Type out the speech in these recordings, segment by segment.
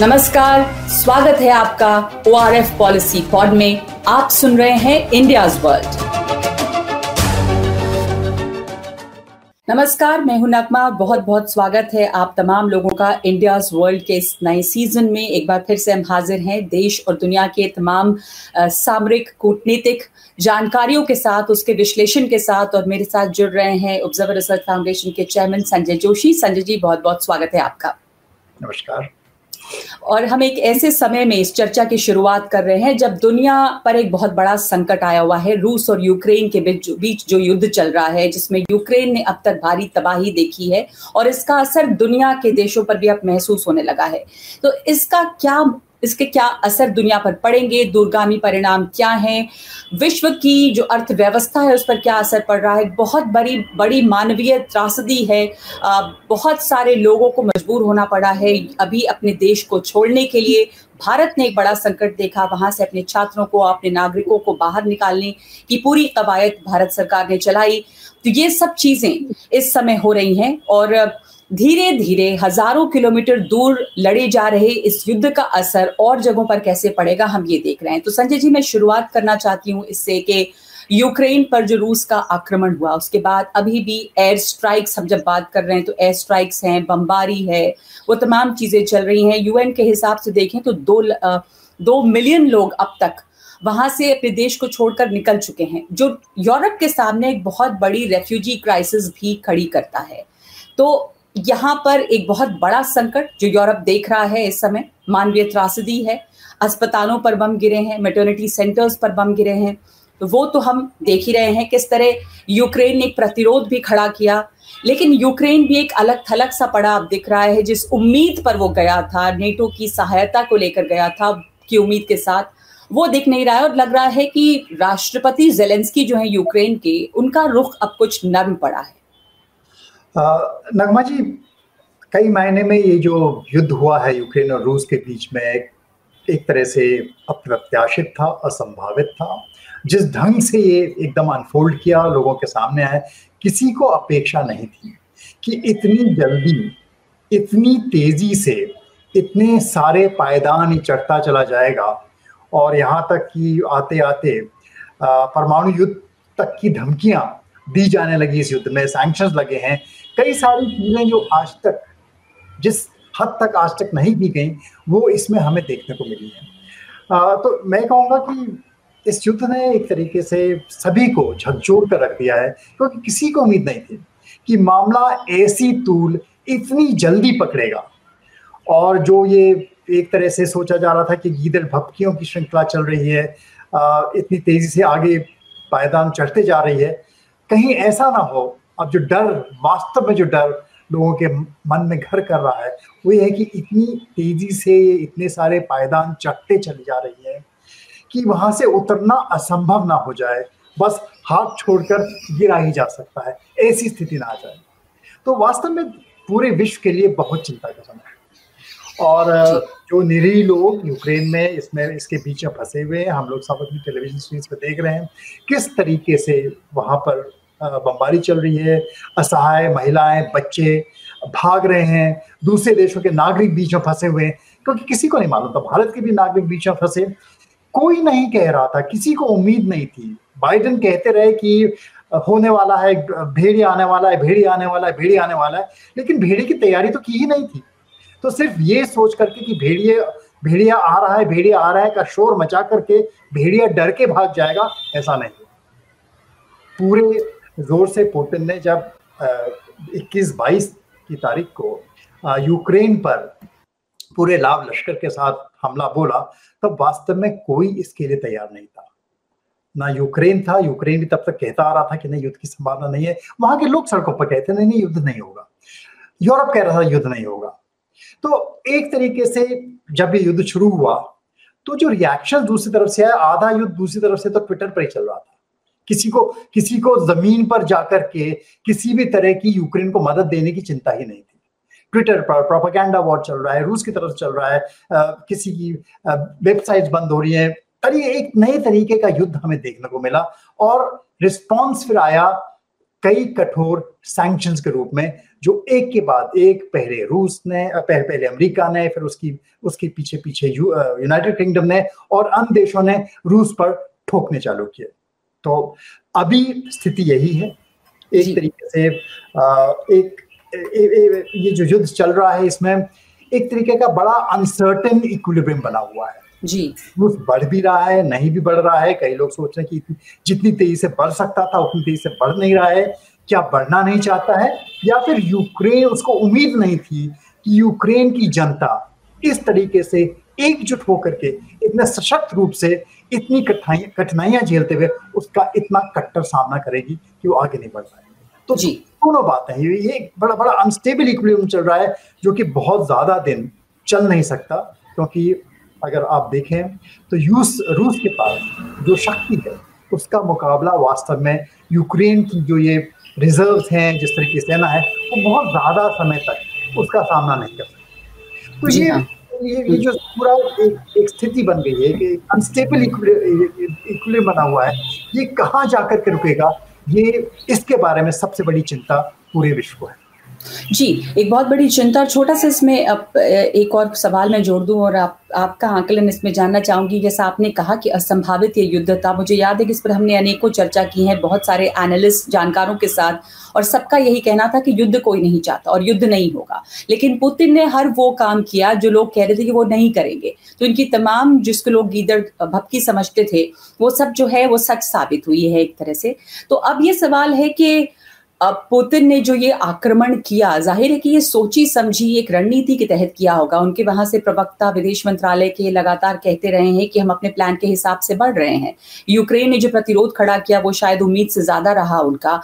नमस्कार, स्वागत है आपका O R F policy pod में। आप सुन रहे हैं इंडिया वर्ल्ड नमस्कार, मैं हूँ नकमा बहुत बहुत स्वागत है आप तमाम लोगों का इंडियाज वर्ल्ड के इस नए सीज़न में। एक बार फिर से हम हाजिर हैं देश और दुनिया के तमाम सामरिक, कूटनीतिक जानकारियों के साथ, उसके विश्लेषण के साथ और मेरे साथ जुड़ रहे हैं ऑब्जर्वर रिसर्च फाउंडेशन के चेयरमैन संजय जोशी। संजय जी बहुत बहुत स्वागत है आपका। नमस्कार। और हम एक ऐसे समय में इस चर्चा की शुरुआत कर रहे हैं जब दुनिया पर एक बहुत बड़ा संकट आया हुआ है। रूस और यूक्रेन के बीच बीच जो युद्ध चल रहा है, जिसमें यूक्रेन ने अब तक भारी तबाही देखी है और इसका असर दुनिया के देशों पर भी अब महसूस होने लगा है। तो इसका क्या इसके क्या असर दुनिया पर पड़ेंगे? दूरगामी परिणाम क्या हैं? विश्व की जो अर्थव्यवस्था है, उस पर क्या असर पड़ रहा है? बहुत बड़ी बड़ी मानवीय त्रासदी है। बहुत सारे लोगों को मजबूर होना पड़ा है अभी अपने देश को छोड़ने के लिए। भारत ने एक बड़ा संकट देखा। वहाँ से अपने छात्रों को, अपने नागरिकों को बाहर निकालने की पूरी कवायद भारत सरकार ने चलाई। तो ये सब चीज़ें इस समय हो रही हैं और धीरे धीरे हज़ारों किलोमीटर दूर लड़े जा रहे इस युद्ध का असर और जगहों पर कैसे पड़ेगा, हम ये देख रहे हैं। तो संजय जी, मैं शुरुआत करना चाहती हूँ इससे कि यूक्रेन पर जो रूस का आक्रमण हुआ, उसके बाद अभी भी एयर स्ट्राइक्स हम जब बात कर रहे हैं तो एयर स्ट्राइक्स हैं, बमबारी है, वो तमाम चीज़ें चल रही हैं। यूएन के हिसाब से देखें तो दो दो मिलियन लोग अब तक वहाँ से अपने देश को छोड़कर निकल चुके हैं, जो यूरोप के सामने एक बहुत बड़ी रेफ्यूजी क्राइसिस भी खड़ी करता है। तो यहाँ पर एक बहुत बड़ा संकट जो यूरोप देख रहा है इस समय, मानवीय त्रासदी है। अस्पतालों पर बम गिरे हैं मेटर्निटी सेंटर्स पर बम गिरे हैं। तो वो तो हम देख ही रहे हैं किस तरह यूक्रेन ने प्रतिरोध भी खड़ा किया। लेकिन यूक्रेन भी एक अलग थलग सा पड़ा अब दिख रहा है, जिस उम्मीद पर वो गया था नेटो की सहायता को लेकर गया था की उम्मीद के साथ। वो दिख नहीं रहा है और लग रहा है कि राष्ट्रपति जेलेंस्की जो है यूक्रेन के, उनका रुख अब कुछ नर्म पड़ा है। नगमा जी, कई मायने में ये जो युद्ध हुआ है यूक्रेन और रूस के बीच में, एक तरह से अप्रत्याशित था, असंभावित था। जिस ढंग से ये एकदम अनफोल्ड किया, लोगों के सामने आए किसी को अपेक्षा नहीं थी कि इतनी जल्दी, इतनी तेज़ी से, इतने सारे पायदान चढ़ता चला जाएगा और यहाँ तक कि आते आते परमाणु युद्ध तक की धमकियाँ दी जाने लगी इस युद्ध में सैंक्शन लगे हैं कई सारी चीज़ें जो आज तक जिस हद तक आज तक नहीं की गई वो इसमें हमें देखने को मिली है। आ, तो मैं कहूँगा कि इस युद्ध ने एक तरीके से सभी को झकझोर कर रख दिया है क्योंकि किसी को उम्मीद नहीं थी कि मामला ऐसी तूल इतनी जल्दी पकड़ेगा। और जो ये एक तरह से सोचा जा रहा था कि गीदड़ भपकियों की श्रृंखला चल रही है इतनी तेज़ी से आगे पायदान चढ़ते जा रही है कहीं ऐसा ना हो अब जो डर वास्तव में जो डर लोगों के मन में घर कर रहा है वो ये है कि इतनी तेज़ी से ये इतने सारे पायदान चढ़ते चली जा रही है कि वहाँ से उतरना असंभव ना हो जाए। बस हाथ छोड़कर गिरा ही जा सकता है ऐसी स्थिति ना आ जाए। तो वास्तव में पूरे विश्व के लिए बहुत चिंता का समय है। और जो। निरीह लोग यूक्रेन में इसमें इसके बीच में फंसे हुए हैं हम लोग सब अपनी टेलीविज़न स्क्रीन पर देख रहे हैं किस तरीके से वहाँ पर बमबारी चल रही है, असहाय महिलाएँ, बच्चे भाग रहे हैं, दूसरे देशों के नागरिक बीच में फंसे हुए हैं। क्योंकि किसी को नहीं मालूम था, भारत के भी नागरिक बीच में फंसे। कोई नहीं कह रहा था, किसी को उम्मीद नहीं थी। बाइडन कहते रहे कि होने वाला है भेड़िया आने वाला है भेड़िया आने वाला है भेड़िया आने वाला है। लेकिन भेड़ी की तैयारी तो की ही नहीं थी। तो सिर्फ़ ये सोच करके कि भेड़िए, भेड़िया आ रहा है, भेड़िया आ रहा है, का शोर मचा करके भेड़िया डर के भाग जाएगा, ऐसा नहीं। पूरे ज़ोर से पुतिन ने जब इक्कीस बाईस की तारीख को यूक्रेन पर पूरे लाभ लश्कर के साथ हमला बोला, तब वास्तव में कोई इसके लिए तैयार नहीं था। ना यूक्रेन था, यूक्रेन भी तब तक कहता आ रहा था कि नहीं, युद्ध की संभावना नहीं है। वहाँ के लोग सड़कों पर कहते, नहीं नहीं, युद्ध नहीं होगा। यूरोप कह रहा था, युद्ध नहीं होगा। तो एक तरीके से जब ये युद्ध शुरू हुआ तो जो रिएक्शन दूसरी तरफ़ से आया, आधा युद्ध दूसरी तरफ़ से तो ट्विटर पर ही चल रहा था। किसी को किसी को ज़मीन पर जाकर के किसी भी तरह की यूक्रेन को मदद देने की चिंता ही नहीं थी। ट्विटर पर प्रोपागेंडा वॉर चल रहा है रूस की तरफ़ चल रहा है आ, किसी की वेबसाइट्स बंद हो रही है। ये एक नए तरीके का युद्ध हमें देखने को मिला और रिस्पॉन्स फिर आया कई कठोर सैंक्शंस के रूप में जो एक के बाद एक पहले रूस ने पहले पहले अमेरिका ने फिर उसकी उसके पीछे पीछे यूनाइटेड किंगडम ने और अन्य देशों ने रूस पर ठोकने चालू किए। तो अभी स्थिति यही है। एक तरीके से एक ए, ए, ये जो युद्ध चल रहा है इसमें एक तरीके का बड़ा अनसर्टेन इक्विलिब्रियम बना हुआ है। जी। रूस बढ़ भी रहा है नहीं भी बढ़ रहा है। कई लोग सोच रहे हैं कि जितनी तेज़ी से बढ़ सकता था उतनी तेज़ी से बढ़ नहीं रहा है। क्या बढ़ना नहीं चाहता है? या फिर यूक्रेन उसको उम्मीद नहीं थी कि यूक्रेन की जनता इस तरीके से एकजुट होकर के इतने सशक्त रूप से इतनी कठिनाइयाँ झेलते हुए उसका इतना कट्टर सामना करेगी कि वो आगे नहीं बढ़ पाए तो जी। दोनों बातें ये एक बड़ा बड़ा अनस्टेबल इक्विलिब्रियम चल रहा है जो कि बहुत ज़्यादा दिन चल नहीं सकता क्योंकि अगर आप देखें तो यूस रूस के पास जो शक्ति है उसका मुकाबला वास्तव में यूक्रेन की जो ये रिज़र्व हैं जिस तरह की सेना है वो बहुत ज़्यादा समय तक उसका सामना नहीं कर सकती। तो ये हाँ। ये ये जो पूरा एक एक स्थिति बन गई है कि अनस्टेबल इक्विलिब्रियम बना हुआ है। ये कहाँ जाकर के रुकेगा? ये इसके बारे में सबसे बड़ी चिंता पूरे विश्व को है। जी, एक बहुत बड़ी चिंता और छोटा सा इसमें एक और सवाल मैं जोड़ दूँ और आप, आपका आकलन इसमें जानना चाहूँगी। जैसा आपने कहा कि असंभावित ये युद्ध था, मुझे याद है कि इस पर हमने अनेकों चर्चा की है, बहुत सारे एनालिस्ट जानकारों के साथ, और सबका यही कहना था कि युद्ध कोई नहीं चाहता और युद्ध नहीं होगा। लेकिन पुतिन ने हर वो काम किया जो लोग कह रहे थे कि वो नहीं करेंगे। तो इनकी तमाम जिसको लोग गीदड़ भक्की समझते थे, वो सब जो है वो सच साबित हुई है एक तरह से। तो अब ये सवाल है कि पुतिन ने जो ये आक्रमण किया, ज़ाहिर है कि ये सोची समझी, एक रणनीति के तहत किया होगा। उनके वहाँ से प्रवक्ता, विदेश मंत्रालय के लगातार कहते रहे हैं कि हम अपने प्लान के हिसाब से बढ़ रहे हैं। यूक्रेन ने जो प्रतिरोध खड़ा किया, वो शायद उम्मीद से ज़्यादा रहा उनका।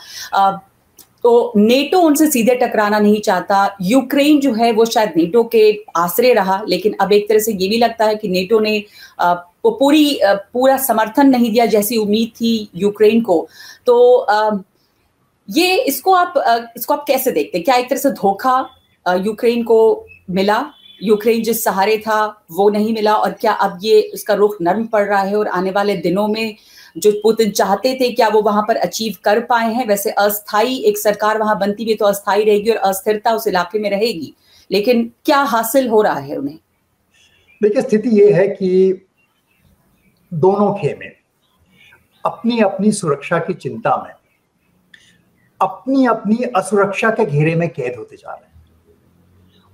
तो नेटो उनसे सीधे टकराना नहीं चाहता। यूक्रेन जो है, वो शायद नेटो के आसरे रहा, लेकिन अब एक तरह से ये भी लगता है कि नेटो ने वो पूरी पूरा समर्थन नहीं दिया जैसी उम्मीद थी यूक्रेन को। तो ये इसको आप इसको आप कैसे देखते हैं? क्या एक तरह से धोखा यूक्रेन को मिला? यूक्रेन जिस सहारे था, वो नहीं मिला और क्या अब ये उसका रुख नर्म पड़ रहा है और आने वाले दिनों में जो पुतिन चाहते थे, क्या वो वहाँ पर अचीव कर पाए हैं? वैसे अस्थाई एक सरकार वहाँ बनती भी तो अस्थाई रहेगी और अस्थिरता उस इलाके में रहेगी। लेकिन क्या हासिल हो रहा है उन्हें? देखिए, स्थिति ये है कि दोनों खेमे अपनी अपनी सुरक्षा की चिंता में अपनी अपनी असुरक्षा के घेरे में कैद होते जा रहे हैं।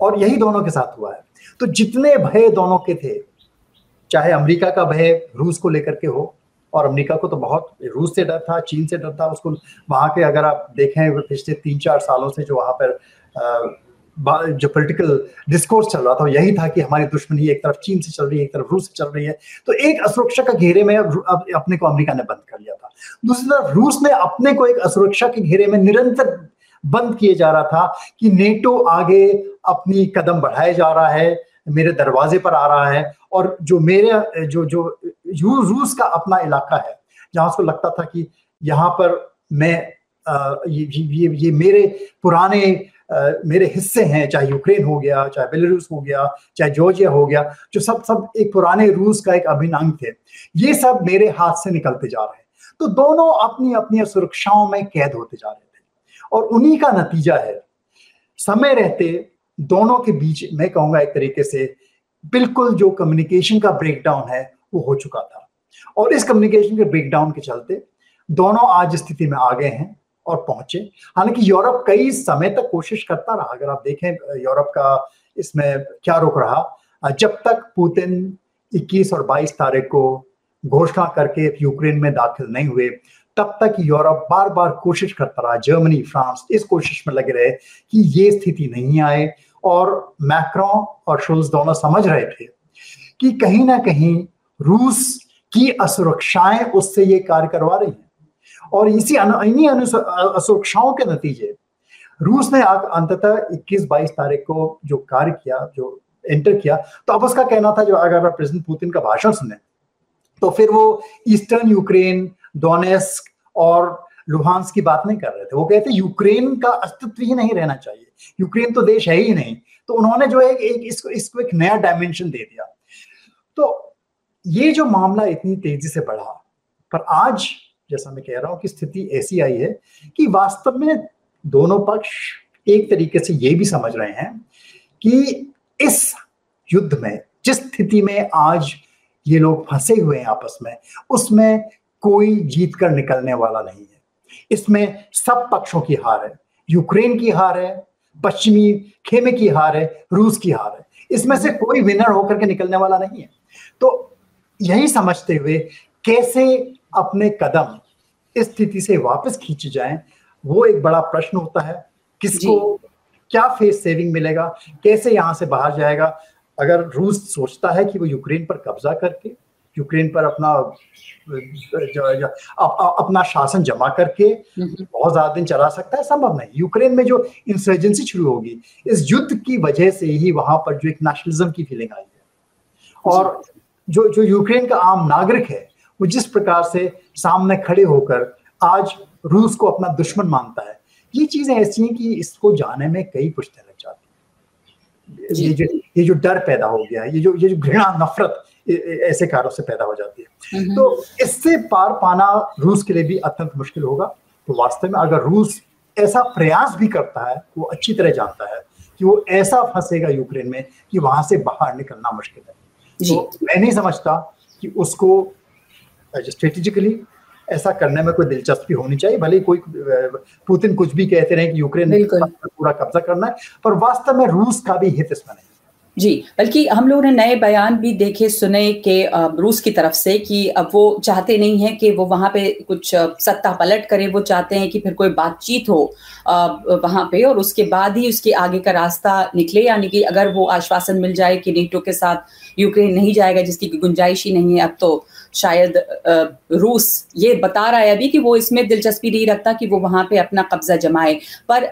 और यही दोनों के साथ हुआ है। तो जितने भय दोनों के थे, चाहे अमेरिका का भय रूस को लेकर के हो, और अमेरिका को तो बहुत, रूस से डर था, चीन से डर था, उसको वहाँ के अगर आप देखें, पिछले तीन चार सालों से जो वहाँ पर जो पॉलिटिकल डिस्कोर्स चल रहा था यही था कि हमारी दुश्मनी एक तरफ़ चीन से चल रही है एक तरफ़ रूस से चल रही है। तो एक असुरक्षा का घेरे में अपने को अमेरिका ने बंद कर लिया था। दूसरी तरफ़ रूस ने अपने को एक असुरक्षा के घेरे में निरंतर बंद किए जा रहा था कि नेटो आगे अपनी कदम बढ़ाए जा रहा है मेरे दरवाजे पर आ रहा है और जो मेरे जो जो रूस का अपना इलाका है जहाँ उसको लगता था कि यहाँ पर मैं आ, ये ये ये मेरे पुराने मेरे हिस्से हैं, चाहे यूक्रेन हो गया, चाहे बेलारूस हो गया, चाहे जॉर्जिया हो गया, जो सब सब एक पुराने रूस का एक अभिन्न थे, ये सब मेरे हाथ से निकलते जा रहे हैं। तो दोनों अपनी अपनी सुरक्षाओं में कैद होते जा रहे थे। और उन्हीं का नतीजा है, समय रहते दोनों के बीच, मैं कहूँगा एक तरीके से, बिल्कुल जो कम्युनिकेशन का ब्रेकडाउन है, वो हो चुका था। और इस कम्युनिकेशन के ब्रेकडाउन के चलते, दोनों आज स्थिति में आ गए हैं। और पहुँचे। हालाँकि यूरोप कई समय तक कोशिश करता रहा। अगर आप देखें, यूरोप का इसमें क्या रुक रहा? जब तक पुतिन 21 और 22 तारीख को घोषणा करके यूक्रेन में दाखिल नहीं हुए, तब तक यूरोप बार बार कोशिश करता रहा। जर्मनी, फ्रांस इस कोशिश में लगे रहे कि ये स्थिति नहीं आए और मैक्रो और शुल्स दोनों समझ रहे थे कि कहीं ना कहीं रूस की असुरक्षाएँ उससे ये कार्य करवा रही हैं। और इसी इन्हीं असुरक्षाओं के नतीजे। रूस ने अंततः 21-22 तारीख को जो कार्य किया, जो एंटर किया तो अब उसका कहना था, जो अगर आप प्रेसिडेंट पुतिन का भाषण सुने तो फिर वो ईस्टर्न यूक्रेन, डोनेस्क और लुहांस की बात नहीं कर रहे थे। वो कहते, यूक्रेन का अस्तित्व ही नहीं रहना चाहिए। यूक्रेन तो देश है ही नहीं। तो उन्होंने जो है एक, इसको इसको एक नया डायमेंशन दे दिया। तो ये जो मामला इतनी तेज़ी से बढ़ा, पर आज जैसा मैं कह रहा हूँ कि स्थिति ऐसी आई है कि वास्तव में दोनों पक्ष एक तरीके से ये भी समझ रहे हैं कि इस युद्ध में, जिस स्थिति में आज ये लोग फंसे हुए हैं आपस में, उसमें कोई जीत कर निकलने वाला नहीं है। इसमें सब पक्षों की हार है। यूक्रेन की हार है, पश्चिमी खेमे की हार है, रूस की हार है। इसमें से कोई विनर होकर के निकलने वाला नहीं है। तो यही समझते हुए कैसे अपने कदम इस स्थिति से वापस खींचे जाएँ वो एक बड़ा प्रश्न होता है। किसको क्या फेस सेविंग मिलेगा? कैसे यहाँ से बाहर जाएगा? अगर रूस सोचता है कि वो यूक्रेन पर कब्जा करके यूक्रेन पर अपना अपना शासन जमा करके बहुत ज़्यादा दिन चला सकता है संभव नहीं। यूक्रेन में जो इंसर्जेंसी शुरू होगी इस युद्ध की वजह से ही वहाँ पर जो एक नेशनलिज्म की फीलिंग आई है। और जो जो यूक्रेन का आम नागरिक है वो जिस प्रकार से सामने खड़े होकर आज रूस को अपना दुश्मन मानता है ये चीज़ें ऐसी हैं कि इसको जाने में कई पुश्ते लग जाती ये जो ये जो डर पैदा हो गया ये जो ये जो घृणा नफरत ऐसे कारों से पैदा हो जाती है। हम्म। तो इससे पार पाना रूस के लिए भी अत्यंत मुश्किल होगा। तो वास्तव में अगर रूस ऐसा प्रयास भी करता है वो अच्छी तरह जानता है कि वो ऐसा फंसेगा यूक्रेन में कि वहाँ से बाहर निकलना मुश्किल है। तो मैं नहीं समझता कि उसको स्ट्रेटेजिकली ऐसा करने में कोई दिलचस्पी होनी चाहिए भले कोई पुतिन कुछ भी कहते रहे कि यूक्रेन पूरा कब्जा करना है पर वास्तव में रूस का भी हित इसमें नहीं। जी बल्कि हम लोगों ने नए बयान भी देखे सुने के रूस की तरफ़ से कि अब वो चाहते नहीं है कि वो वहाँ पे कुछ सत्ता पलट करे वो चाहते हैं कि फिर कोई बातचीत हो वहाँ पे और उसके बाद ही उसके आगे का रास्ता निकले यानी कि अगर वो आश्वासन मिल जाए कि नेटो के साथ यूक्रेन नहीं जाएगा जिसकी गुंजाइश ही नहीं है अब तो शायद रूस ये बता रहा है अभी कि वो इसमें दिलचस्पी नहीं रखता कि वो वहाँ पे अपना कब्जा जमाए। पर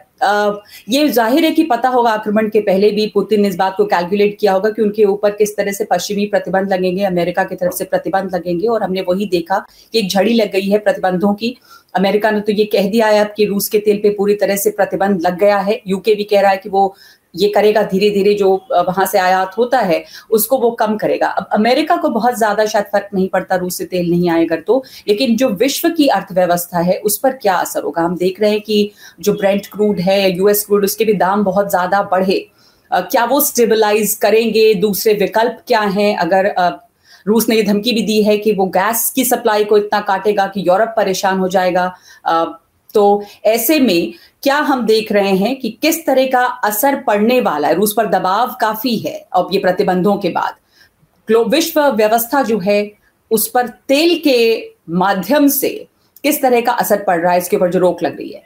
ये ज़ाहिर है कि पता होगा आक्रमण के पहले भी पुतिन ने इस बात को कैलकुलेट किया होगा कि उनके ऊपर किस तरह से पश्चिमी प्रतिबंध लगेंगे, अमेरिका की तरफ़ से प्रतिबंध लगेंगे और हमने वही देखा कि एक झड़ी लग गई है प्रतिबंधों की। अमेरिका ने तो ये कह दिया है अब कि रूस के तेल पे पूरी तरह से प्रतिबंध लग गया है। यूके भी कह रहा है कि वो ये करेगा धीरे धीरे जो वहाँ से आयात होता है, उसको वो कम करेगा। अब अमेरिका को बहुत ज़्यादा शायद फ़र्क नहीं पड़ता, रूस से तेल नहीं आएगा तो लेकिन जो विश्व की अर्थव्यवस्था है, उस पर क्या असर होगा? हम देख रहे हैं कि जो ब्रेंट क्रूड है यूएस क्रूड उसके भी दाम बहुत ज़्यादा बढ़े। क्या वो स्टेबलाइज करेंगे? दूसरे विकल्प क्या हैं? अगर रूस ने ये धमकी भी दी है कि वो गैस की सप्लाई को इतना काटेगा कि यूरोप परेशान हो जाएगा तो ऐसे में क्या हम देख रहे हैं कि किस तरह का असर पड़ने वाला है? रूस पर दबाव काफ़ी है अब ये प्रतिबंधों के बाद। विश्व व्यवस्था जो है, उस पर तेल के माध्यम से किस तरह का असर पड़ रहा है? इसके ऊपर जो रोक लग रही है।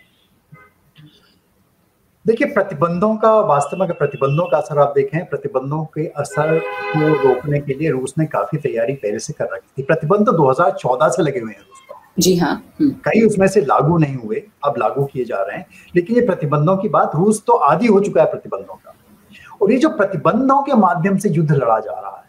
देखिए, प्रतिबंधों का, वास्तव में प्रतिबंधों का असर आप देखें, प्रतिबंधों के असर को रोकने के लिए रूस ने काफ़ी तैयारी पहले से कर रखी थी। प्रतिबंध तो 2014 से लगे हुए हैं। रूस जी हाँ। हम्म। कई उसमें से लागू नहीं हुए, अब लागू किए जा रहे हैं। लेकिन ये प्रतिबंधों की बात रूस तो आदि हो चुका है प्रतिबंधों का। और ये जो प्रतिबंधों के माध्यम से युद्ध लड़ा जा रहा है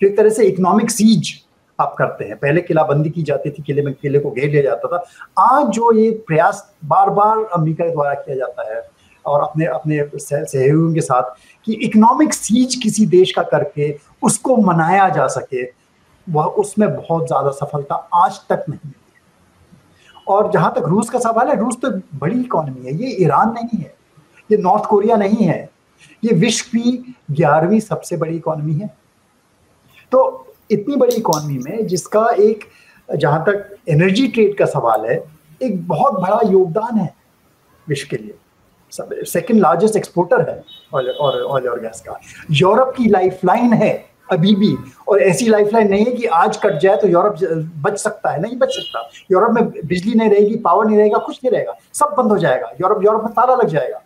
जो एक तरह से इकोनॉमिक सीज आप करते हैं। पहले किलाबंदी की जाती थी, किले में किले को घेर लिया जाता था। आज जो ये प्रयास बार बार अमेरिका द्वारा किया जाता है, और अपने अपने सहयोगियों के साथ कि इकोनॉमिक सीज किसी देश का करके उसको मनाया जा सके, वह उसमें बहुत ज़्यादा सफलता आज तक नहीं और जहाँ तक रूस का सवाल है रूस तो बड़ी इकोनॉमी है ये ईरान नहीं है ये नॉर्थ कोरिया नहीं है ये विश्व की ग्यारहवीं सबसे बड़ी इकोनॉमी है। तो इतनी बड़ी इकोनॉमी में जिसका एक जहाँ तक एनर्जी ट्रेड का सवाल है एक बहुत बड़ा योगदान है विश्व के लिए। सेकंड लार्जेस्ट एक्सपोर्टर है ऑयल और, और गैस का। यूरोप की लाइफलाइन है। अभी भी। और ऐसी लाइफलाइन नहीं है कि आज कट जाए तो यूरोप बच सकता है। नहीं बच सकता। यूरोप में बिजली नहीं रहेगी पावर नहीं रहेगा, कुछ नहीं रहेगा। सब बंद हो जाएगा। यूरोप यूरोप में ताला लग जाएगा।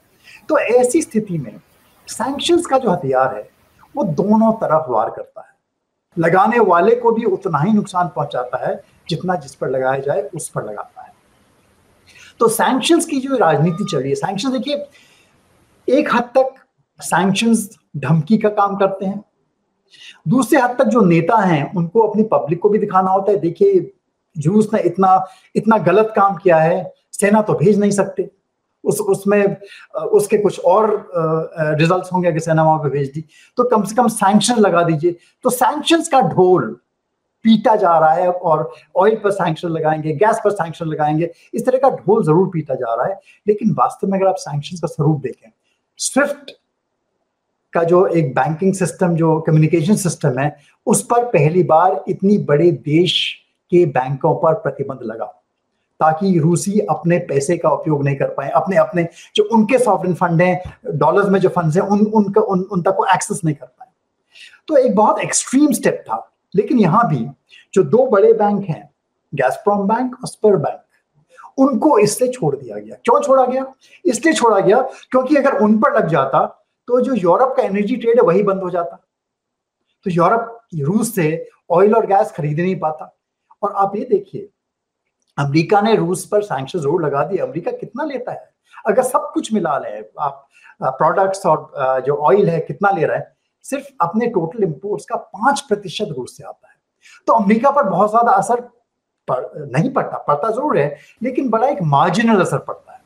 तो ऐसी स्थिति में सैंक्शंस का जो हथियार है, वो दोनों तरफ़ वार करता है। लगाने वाले को भी उतना ही नुकसान पहुंचाता है, जितना जिस पर लगाया जाए, उस पर लगाता है। तो सैंक्शंस की जो राजनीति चल रही है सैंक्शन देखिए, एक हद तक सैंक्शंस धमकी का काम करते हैं। दूसरे हद तक जो नेता हैं, उनको अपनी पब्लिक को भी दिखाना होता है। देखिए रूस ने इतना इतना गलत काम किया है, सेना तो भेज नहीं सकते। उस, उसमें, उसके कुछ और रिजल्ट्स होंगे अगर सेना वहाँ पे भेज दी। तो कम से कम सैंक्शन लगा दीजिए। तो सैंक्शंस का ढोल पीटा जा रहा है और ऑयल पर सैंक्शन लगाएँगे गैस पर सैंक्शन लगाएँगे, इस तरह का ढोल ज़रूर पीटा जा रहा है। लेकिन वास्तव में अगर आप सैंक्शन का स्वरूप देखें स्विफ्ट का जो एक बैंकिंग सिस्टम जो कम्युनिकेशन सिस्टम है उस पर पहली बार इतनी बड़े देश के बैंकों पर प्रतिबंध लगा ताकि रूसी अपने पैसे का उपयोग नहीं कर पाए अपने अपने जो उनके सॉवरन फंड हैं डॉलर्स में जो फंड्स हैं उन उनका उन, उन तक को एक्सेस नहीं कर पाए। तो एक बहुत एक्सट्रीम स्टेप था लेकिन यहाँ भी जो दो बड़े बैंक हैं गैसप्रॉम बैंक और स्पर बैंक उनको इससे छोड़ दिया गया। क्यों छोड़ा गया? इसलिए छोड़ा गया क्योंकि अगर उन पर लग जाता तो जो यूरोप का एनर्जी ट्रेड है वही बंद हो जाता। तो यूरोप रूस से ऑयल और गैस खरीद नहीं पाता। और आप ये देखिए अमेरिका ने रूस पर सैंक्शन ज़रूर लगा दिए। अमेरिका कितना लेता है? अगर सब कुछ मिला ले आप प्रोडक्ट्स और जो ऑयल है कितना ले रहा है? सिर्फ़ अपने टोटल इंपोर्ट्स का पाँच प्रतिशत रूस से आता है। तो अमेरिका पर बहुत ज़्यादा असर पड़, नहीं पड़ता। पड़ता ज़रूर है लेकिन बड़ा एक मार्जिनल असर पड़ता है।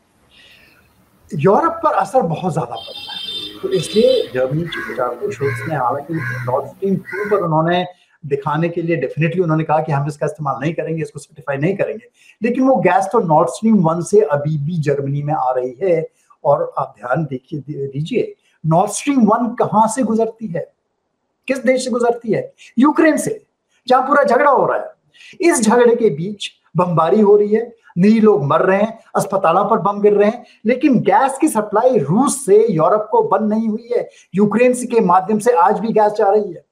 यूरोप पर असर बहुत ज़्यादा पड़ता है। तो इसलिए जर्मनी ने हालाँकि नॉर्थ स्ट्रीम टू पर उन्होंने दिखाने के लिए डेफिनेटली उन्होंने कहा कि हम इसका इस्तेमाल नहीं करेंगे, इसको सर्टिफाई नहीं करेंगे। लेकिन वो गैस तो नॉर्थ स्ट्रीम वन से अभी भी जर्मनी में आ रही है और आप ध्यान देखिए, दीजिए नॉर्थ स्ट्रीम वन कहाँ से गुजरती है? किस देश से गुजरती है? यूक्रेन से, जहाँ पूरा झगड़ा हो रहा है। इस झगड़े के बीच बमबारी हो रही है नी लोग मर रहे हैं, अस्पतालों पर बम गिर रहे हैं, लेकिन गैस की सप्लाई रूस से यूरोप को बंद नहीं हुई है, यूक्रेन के माध्यम से आज भी गैस जा रही है।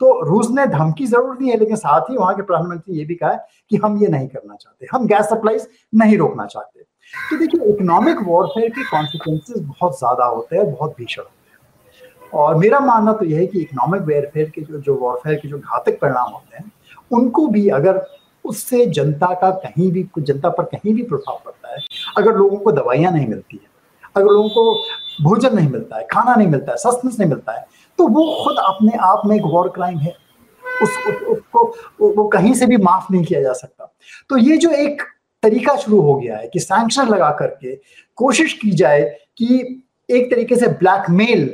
तो रूस ने धमकी ज़रूर दी है, लेकिन साथ ही वहाँ के प्रधानमंत्री ये भी कहा कि हम ये नहीं करना चाहते, हम गैस सप्लाई नहीं रोकना चाहते। तो देखिए इकोनॉमिक वॉरफेयर के कॉन्सिक्वेंसेस बहुत ज़्यादा होते हैं, बहुत भीषण होते हैं। और मेरा मानना तो यह है कि इकोनॉमिक वेयरफेयर के जो जो वॉरफेयर के जो घातक परिणाम होते हैं, उनको भी अगर उससे जनता का कहीं भी जनता पर कहीं भी प्रभाव पड़ता है। अगर लोगों को दवाइयाँ नहीं मिलती है अगर लोगों को भोजन नहीं मिलता है खाना नहीं मिलता है सस्टेंस नहीं मिलता है तो वो खुद अपने आप में एक वॉर क्राइम है। उस, उस उसको वो कहीं से भी माफ़ नहीं किया जा सकता। तो ये जो एक तरीका शुरू हो गया है कि सैंक्शन लगा करके कोशिश की जाए कि एक तरीके से ब्लैकमेल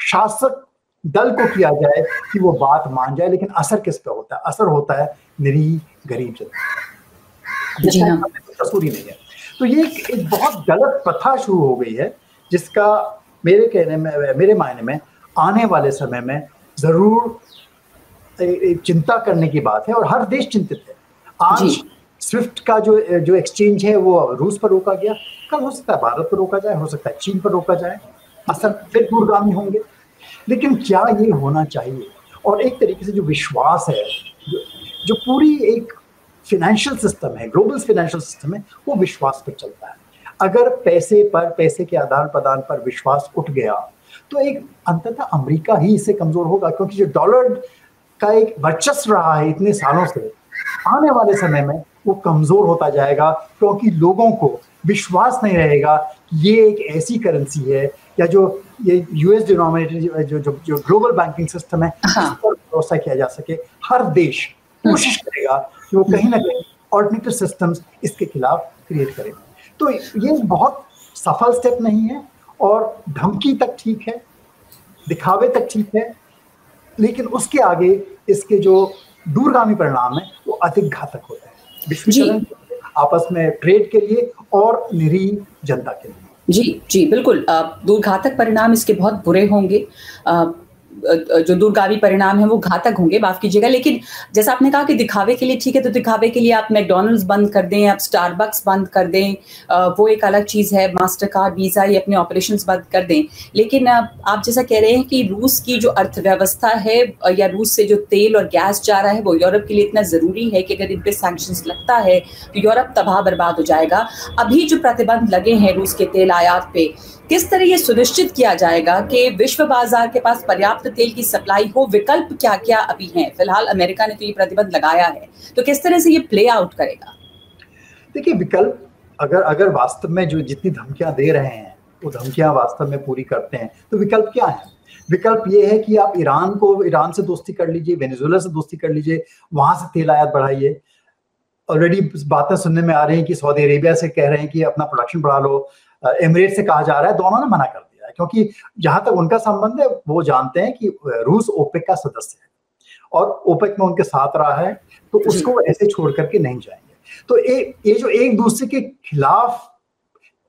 शासक दल को किया जाए कि वो बात मान जाए लेकिन असर किस पे होता है? असर होता है निरी गरीब जनता हाँ। कसूरी नहीं है तो ये एक, एक बहुत गलत प्रथा शुरू हो गई है जिसका मेरे कहने में मेरे मायने में आने वाले समय में ज़रूर चिंता करने की बात है और हर देश चिंतित है। आज स्विफ्ट का जो जो एक्सचेंज है वो रूस पर रोका गया। कल हो सकता है भारत पर रोका जाए हो सकता है चीन पर रोका जाए। असर फिर दूरगामी होंगे। लेकिन क्या ये होना चाहिए? और एक तरीके से जो विश्वास है जो, पूरी एक फिनेंशियल सिस्टम है ग्लोबल फिनेंशियल सिस्टम है वो विश्वास पर चलता है अगर पैसे पर पैसे के आदान प्रदान पर विश्वास उठ गया तो एक अंततः अमेरिका ही इससे कमज़ोर होगा क्योंकि जो डॉलर का एक वर्चस्व रहा है इतने सालों से आने वाले समय में वो कमज़ोर होता जाएगा क्योंकि लोगों को विश्वास नहीं रहेगा कि ये एक ऐसी करेंसी है या जो ये यूएस डिनोमिनेटेड जो जो जो ग्लोबल बैंकिंग सिस्टम है हाँ। उस पर भरोसा किया जा सके हर देश कोशिश करेगा कि वो कहीं ना कहीं ऑल्टरनेटिव सिस्टम्स इसके खिलाफ क्रिएट करें। तो ये बहुत सफल स्टेप नहीं है और धमकी तक ठीक है दिखावे तक ठीक है लेकिन उसके आगे इसके जो दूरगामी परिणाम है वो अधिक घातक होते हैं। विश्व आपस में ट्रेड के लिए और निरी जनता के लिए। जी जी बिल्कुल। दूरघातक परिणाम इसके बहुत बुरे होंगे। जो दूरगामी परिणाम है वो घातक होंगे, माफ़ कीजिएगा। लेकिन जैसा आपने कहा कि दिखावे के लिए ठीक है तो दिखावे के लिए आप मैकडोनल्ड्स बंद कर दें, आप स्टारबक्स बंद कर दें वो एक अलग चीज़ है मास्टर कार्ड वीज़ा, ये अपने ऑपरेशन बंद कर दें। लेकिन आप जैसा कह रहे हैं कि रूस की जो अर्थव्यवस्था है या रूस से जो तेल और गैस जा रहा है, वो यूरोप के लिए इतना ज़रूरी है कि अगर इन पर सैंक्शन लगता है तो यूरोप तबाह बर्बाद हो जाएगा। अभी जो प्रतिबंध लगे हैं रूस के तेल आयात पे, किस तरह ये सुनिश्चित किया जाएगा कि विश्व बाज़ार के पास पर्याप्त तेल की सप्लाई हो, विकल्प क्या क्या अभी हैं? फ़िलहाल अमेरिका ने तो ये प्रतिबंध लगाया है। तो किस तरह से ये प्ले आउट करेगा? देखिए, विकल्प अगर अगर वास्तव में जो जितनी धमकियाँ दे रहे हैं, वो धमकियाँ वास्तव में पूरी करते हैं तो विकल्प क्या है? विकल्प ये है कि आप ईरान को, ईरान से दोस्ती कर लीजिए, वेनेजुएला से दोस्ती कर लीजिए, वहाँ से तेल आयात बढ़ाइए। ऑलरेडी बातें सुनने में आ रही हैं कि सऊदी अरेबिया से कह रहे हैं कि अपना प्रोडक्शन बढ़ा लो एमरेट से कहा जा रहा है, दोनों ने मना कर क्योंकि जहाँ तक उनका संबंध है वो जानते हैं कि रूस ओपेक का सदस्य है। और ओपेक में उनके साथ रहा है तो उसको ऐसे छोड़ करके नहीं जाएँगे। तो ए, ये जो एक दूसरे के खिलाफ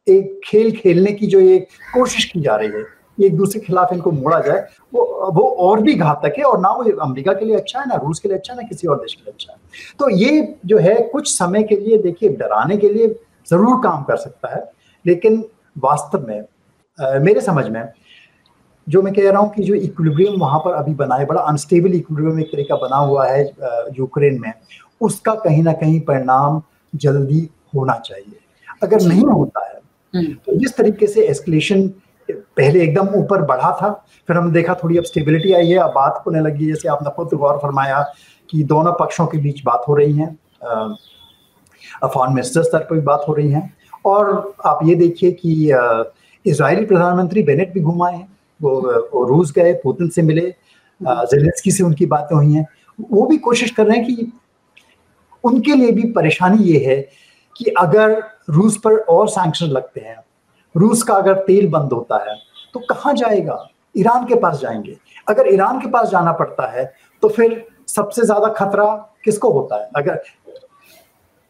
एक खेल खेलने की जो ये कोशिश की जा रही है एक दूसरे के खिलाफ इनको मोड़ा जाए वो वो और भी घातक है और ना वो अमेरिका के लिए अच्छा है ना रूस के लिए अच्छा है ना किसी और देश के लिए अच्छा है। तो ये जो है कुछ समय के लिए देखिए डराने के लिए ज़रूर काम कर सकता है लेकिन वास्तव में मेरे समझ में जो मैं कह रहा हूँ कि जो इक्विलिब्रियम वहाँ पर अभी बना है बड़ा अनस्टेबल इक्विलिब्रियम एक तरीका बना हुआ है यूक्रेन में उसका कहीं ना कहीं परिणाम जल्दी होना चाहिए अगर नहीं होता है हम्म। तो जिस तरीके से एस्केलेशन पहले एकदम ऊपर बढ़ा था फिर हमने देखा थोड़ी अब स्टेबिलिटी आई है अब बात होने लगी जैसे आपने खुद गौर फरमाया कि दोनों पक्षों के बीच बात हो रही है फॉरन मिनिस्टर स्तर पर भी बात हो रही है और आप ये देखिए कि इसराइली प्रधानमंत्री बेनेट भी घुमाए हैं वो, वो रूस गए पुतिन से मिले जेलेंस्की से उनकी बातें हुई हैं। वो भी कोशिश कर रहे हैं कि उनके लिए भी परेशानी ये है कि अगर रूस पर और सैंक्शन लगते हैं रूस का अगर तेल बंद होता है तो कहाँ जाएगा? ईरान के पास जाएँगे। अगर ईरान के पास जाना पड़ता है तो फिर सबसे ज़्यादा खतरा किसको होता है? अगर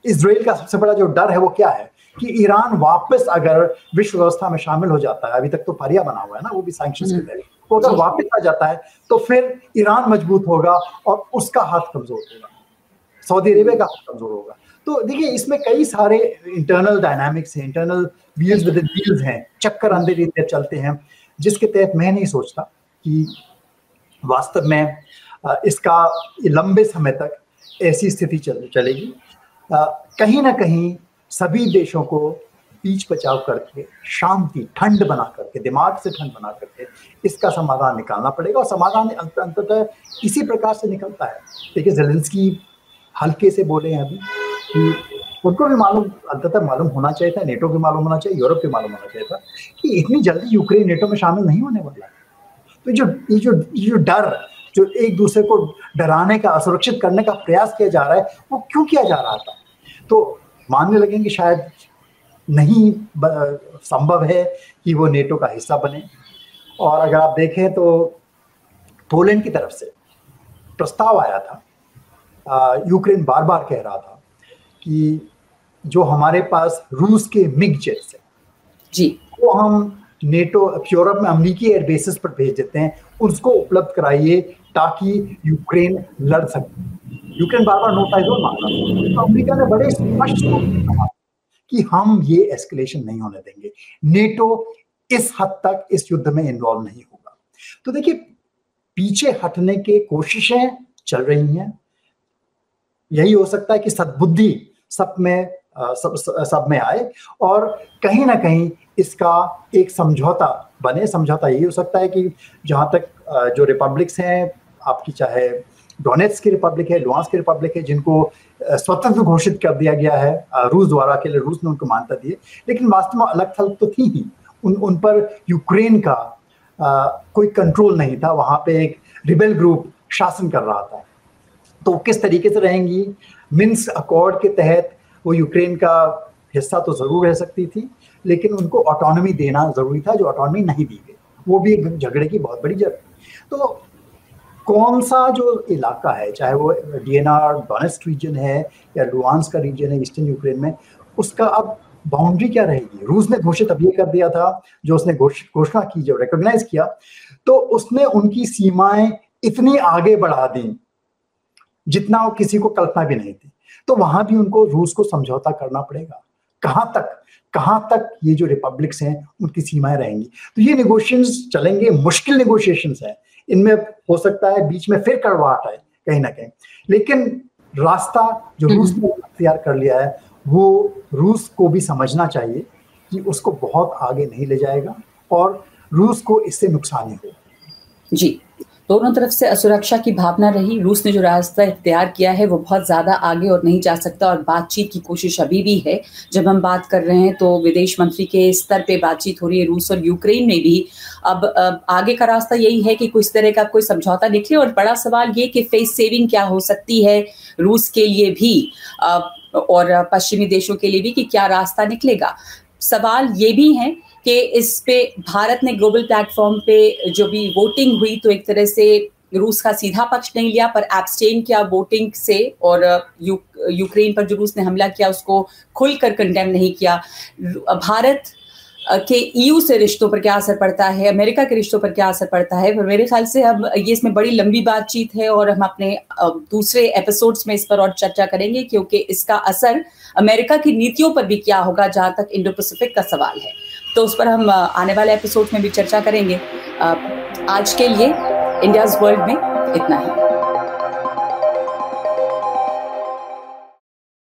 इसराइल का सबसे बड़ा जो डर है वो क्या है? कि ईरान वापस अगर विश्व व्यवस्था में शामिल हो जाता है अभी तक तो पारिया बना हुआ है ना वो भी सैंक्शन के तहत वो अगर वापस आ जाता है तो फिर ईरान मज़बूत होगा और उसका हाथ कमज़ोर होगा। सऊदी अरेबिया का हाथ कमज़ोर होगा। तो देखिए इसमें कई सारे इंटरनल डायनामिक्स हैं इंटरनल व्हील्स विद व्हील्स हैं चक्कर अंदर इधर चलते हैं जिसके तहत मैं नहीं सोचता कि वास्तव में इसका लंबे समय तक ऐसी स्थिति चल चलेगी। कहीं ना कहीं सभी देशों को पीछ बचाव करके, शांति, ठंड बना करके, दिमाग से ठंड बना करके इसका समाधान निकालना पड़ेगा और समाधान अंततः इसी प्रकार से निकलता है। देखिए, जेलेंस्की हल्के से बोले हैं अभी कि उनको भी मालूम, अंततः मालूम होना चाहिए था, नेटो के मालूम होना चाहिए, यूरोप के मालूम होना चाहिए था कि इतनी जल्दी यूक्रेन नेटो में शामिल नहीं होने वाला है। तो जो, ये जो ये जो डर, जो एक दूसरे को डराने का, असुरक्षित करने का प्रयास किया जा रहा है, वो क्यों किया जा रहा था? तो मानने लगेंगे शायद नहीं संभव है कि वो नेटो का हिस्सा बने। और अगर आप देखें तो पोलैंड की तरफ़ से प्रस्ताव आया था। यूक्रेन बार बार कह रहा था कि जो हमारे पास रूस के मिग जेट्स हैं जी। वो हम नेटो, यूरोप में अमरीकी एयरबेसिस पर भेज देते हैं। उसको उपलब्ध कराइए ताकि यूक्रेन लड़ सके। यूक्रेन बार बार नोट मांग रहा तो अमरीका ने बड़े स्पष्ट कहा कि हम ये एस्केलेशन नहीं होने देंगे। नेटो इस हद तक इस युद्ध में इन्वॉल्व नहीं होगा। तो देखिए, पीछे हटने के कोशिशें चल रही हैं। यही हो सकता है कि सद्बुद्धि सब में सब सब में आए और कहीं ना कहीं इसका एक समझौता बने। समझौता यही हो सकता है कि जहाँ तक जो रिपब्लिक्स हैं आपकी चाहे डोनेट्स की रिपब्लिक है लुआंस की रिपब्लिक है जिनको स्वतंत्र घोषित कर दिया गया है रूस द्वारा के लिए रूस ने उनको मान्यता दी लेकिन वास्तव में अलग थलग तो थी ही। उन उन पर यूक्रेन का आ, कोई कंट्रोल नहीं था। वहाँ पे एक रिबेल ग्रुप शासन कर रहा था। तो किस तरीके से रहेंगी? मिन्स अकॉर्ड के तहत वो यूक्रेन का हिस्सा तो ज़रूर रह सकती थी, लेकिन उनको ऑटोनॉमी देना ज़रूरी था, जो ऑटोनॉमी नहीं दी गई। वो भी एक झगड़े की बहुत बड़ी ज़रूरत तो कौन सा जो इलाका है, चाहे वो डी डीएनआर डोनेस्ट रीजन है, या लुआंस का रीजन है ईस्टर्न यूक्रेन में, उसका अब बाउंड्री क्या रहेगी? रूस ने घोषित अब ये कर दिया था, जो उसने घोषणा की, जो रिकॉग्नाइज किया तो उसने उनकी सीमाएँ इतनी आगे बढ़ा दी, जितना वो किसी को कल्पना भी नहीं थी। तो वहाँ भी उनको रूस को समझौता करना पड़ेगा। कहाँ तक? कहाँ तक ये जो रिपब्लिक्स हैं उनकी सीमाएँ रहेंगी? तो ये निगोशिएशंस चलेंगे मुश्किल निगोशिएशंस हैं। इनमें हो सकता है बीच में फिर कड़वाहट आए कहीं ना कहीं। लेकिन रास्ता जो हम्म। रूस ने तैयार कर लिया है वो रूस को भी समझना चाहिए कि उसको बहुत आगे नहीं ले जाएगा और रूस को इससे नुकसान ही होगा। जी। दोनों तरफ़ से असुरक्षा की भावना रही। रूस ने जो रास्ता इख्तियार किया है वो बहुत ज़्यादा आगे और नहीं जा सकता और बातचीत की कोशिश अभी भी है। जब हम बात कर रहे हैं तो विदेश मंत्री के स्तर पे बातचीत हो रही है रूस और यूक्रेन में भी। अब, अब आगे का रास्ता यही है कि कुछ तरह का कोई समझौता निकले और बड़ा सवाल ये कि फेस सेविंग क्या हो सकती है रूस के लिए भी और पश्चिमी देशों के लिए भी कि क्या रास्ता निकलेगा। सवाल ये भी है कि इस पे भारत ने ग्लोबल प्लेटफॉर्म पे जो भी वोटिंग हुई तो एक तरह से रूस का सीधा पक्ष नहीं लिया पर एब्सटेन किया वोटिंग से और यू, यूक्रेन पर जो रूस ने हमला किया उसको खुलकर कंडेम नहीं किया। भारत के ईयू से रिश्तों पर क्या असर पड़ता है? अमेरिका के रिश्तों पर क्या असर पड़ता है? पर मेरे ख्याल से अब ये इसमें बड़ी लंबी बातचीत है और हम अपने दूसरे एपिसोड्स में इस पर और चर्चा करेंगे क्योंकि इसका असर अमेरिका की नीतियों पर भी क्या होगा जहाँ तक इंडो पैसिफिक का सवाल है। तो उस पर हम आने वाले एपिसोड में भी चर्चा करेंगे। आज के लिए इंडियाज वर्ल्ड में इतना ही।